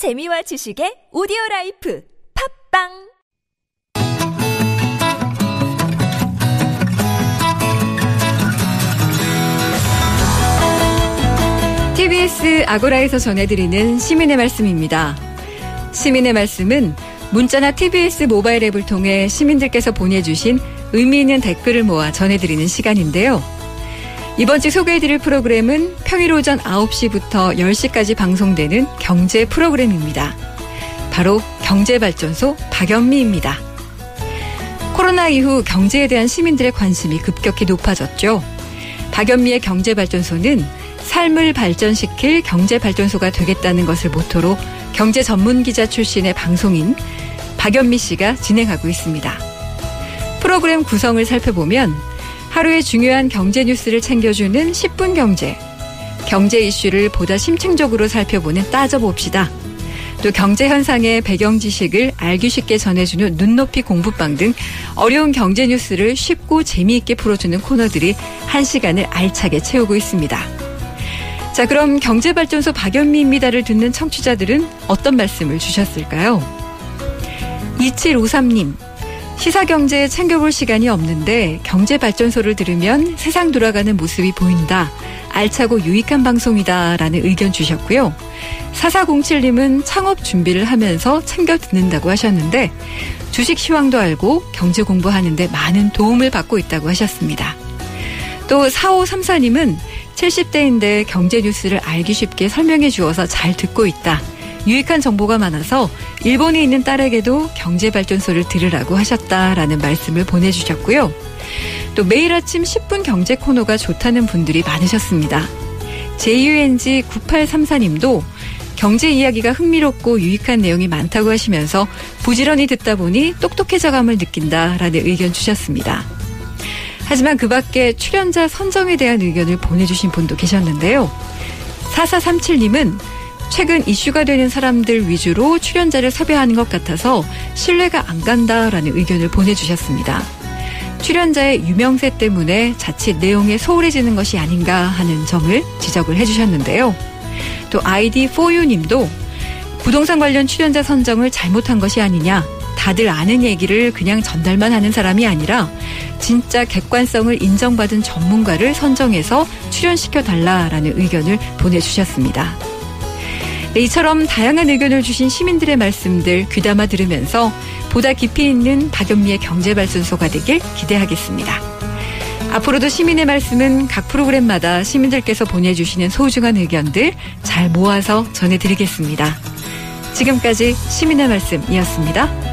재미와 지식의 오디오 life 팟빵 TBS 아고라에서 전해드리는 시민의 말씀입니다. 시민의 말씀은 문자나 TBS 모바일 앱을 통해 시민들께서 보내주신 의미 있는 댓글을 모아 전해드리는 시간인데요. 이번 주 소개해드릴 프로그램은 평일 오전 9시부터 10시까지 방송되는 경제 프로그램입니다. 바로 경제발전소 박연미입니다. 코로나 이후 경제에 대한 시민들의 관심이 급격히 높아졌죠. 박연미의 경제발전소는 삶을 발전시킬 경제발전소가 되겠다는 것을 모토로 경제 전문 기자 출신의 방송인 박연미 씨가 진행하고 있습니다. 프로그램 구성을 살펴보면 하루의 중요한 경제 뉴스를 챙겨주는 10분 경제, 경제 이슈를 보다 심층적으로 살펴보는 따져봅시다. 또 경제 현상의 배경 지식을 알기 쉽게 전해주는 눈높이 공부방 등 어려운 경제 뉴스를 쉽고 재미있게 풀어주는 코너들이 한 시간을 알차게 채우고 있습니다. 자, 그럼 경제발전소 박연미입니다를 듣는 청취자들은 어떤 말씀을 주셨을까요? 2753님, 시사경제 챙겨볼 시간이 없는데 경제발전소를 들으면 세상 돌아가는 모습이 보인다. 알차고 유익한 방송이다. 라는 의견 주셨고요. 4407님은 창업 준비를 하면서 챙겨 듣는다고 하셨는데 주식 시황도 알고 경제 공부하는데 많은 도움을 받고 있다고 하셨습니다. 또 4534님은 70대인데 경제 뉴스를 알기 쉽게 설명해 주어서 잘 듣고 있다. 유익한 정보가 많아서 일본에 있는 딸에게도 경제 발전소를 들으라고 하셨다라는 말씀을 보내주셨고요. 또 매일 아침 10분 경제 코너가 좋다는 분들이 많으셨습니다. JUNG 9834님도 경제 이야기가 흥미롭고 유익한 내용이 많다고 하시면서 부지런히 듣다 보니 똑똑해져감을 느낀다라는 의견 주셨습니다. 하지만 그 밖에 출연자 선정에 대한 의견을 보내주신 분도 계셨는데요. 4437님은 최근 이슈가 되는 사람들 위주로 출연자를 섭외하는 것 같아서 신뢰가 안 간다라는 의견을 보내주셨습니다. 출연자의 유명세 때문에 자칫 내용에 소홀해지는 것이 아닌가 하는 점을 지적을 해주셨는데요. 또 ID4U 님도 부동산 관련 출연자 선정을 잘못한 것이 아니냐. 다들 아는 얘기를 그냥 전달만 하는 사람이 아니라 진짜 객관성을 인정받은 전문가를 선정해서 출연시켜 달라라는 의견을 보내주셨습니다. 네, 이처럼 다양한 의견을 주신 시민들의 말씀들 귀담아 들으면서 보다 깊이 있는 박연미의 경제발전소가 되길 기대하겠습니다. 앞으로도 시민의 말씀은 각 프로그램마다 시민들께서 보내주시는 소중한 의견들 잘 모아서 전해드리겠습니다. 지금까지 시민의 말씀이었습니다.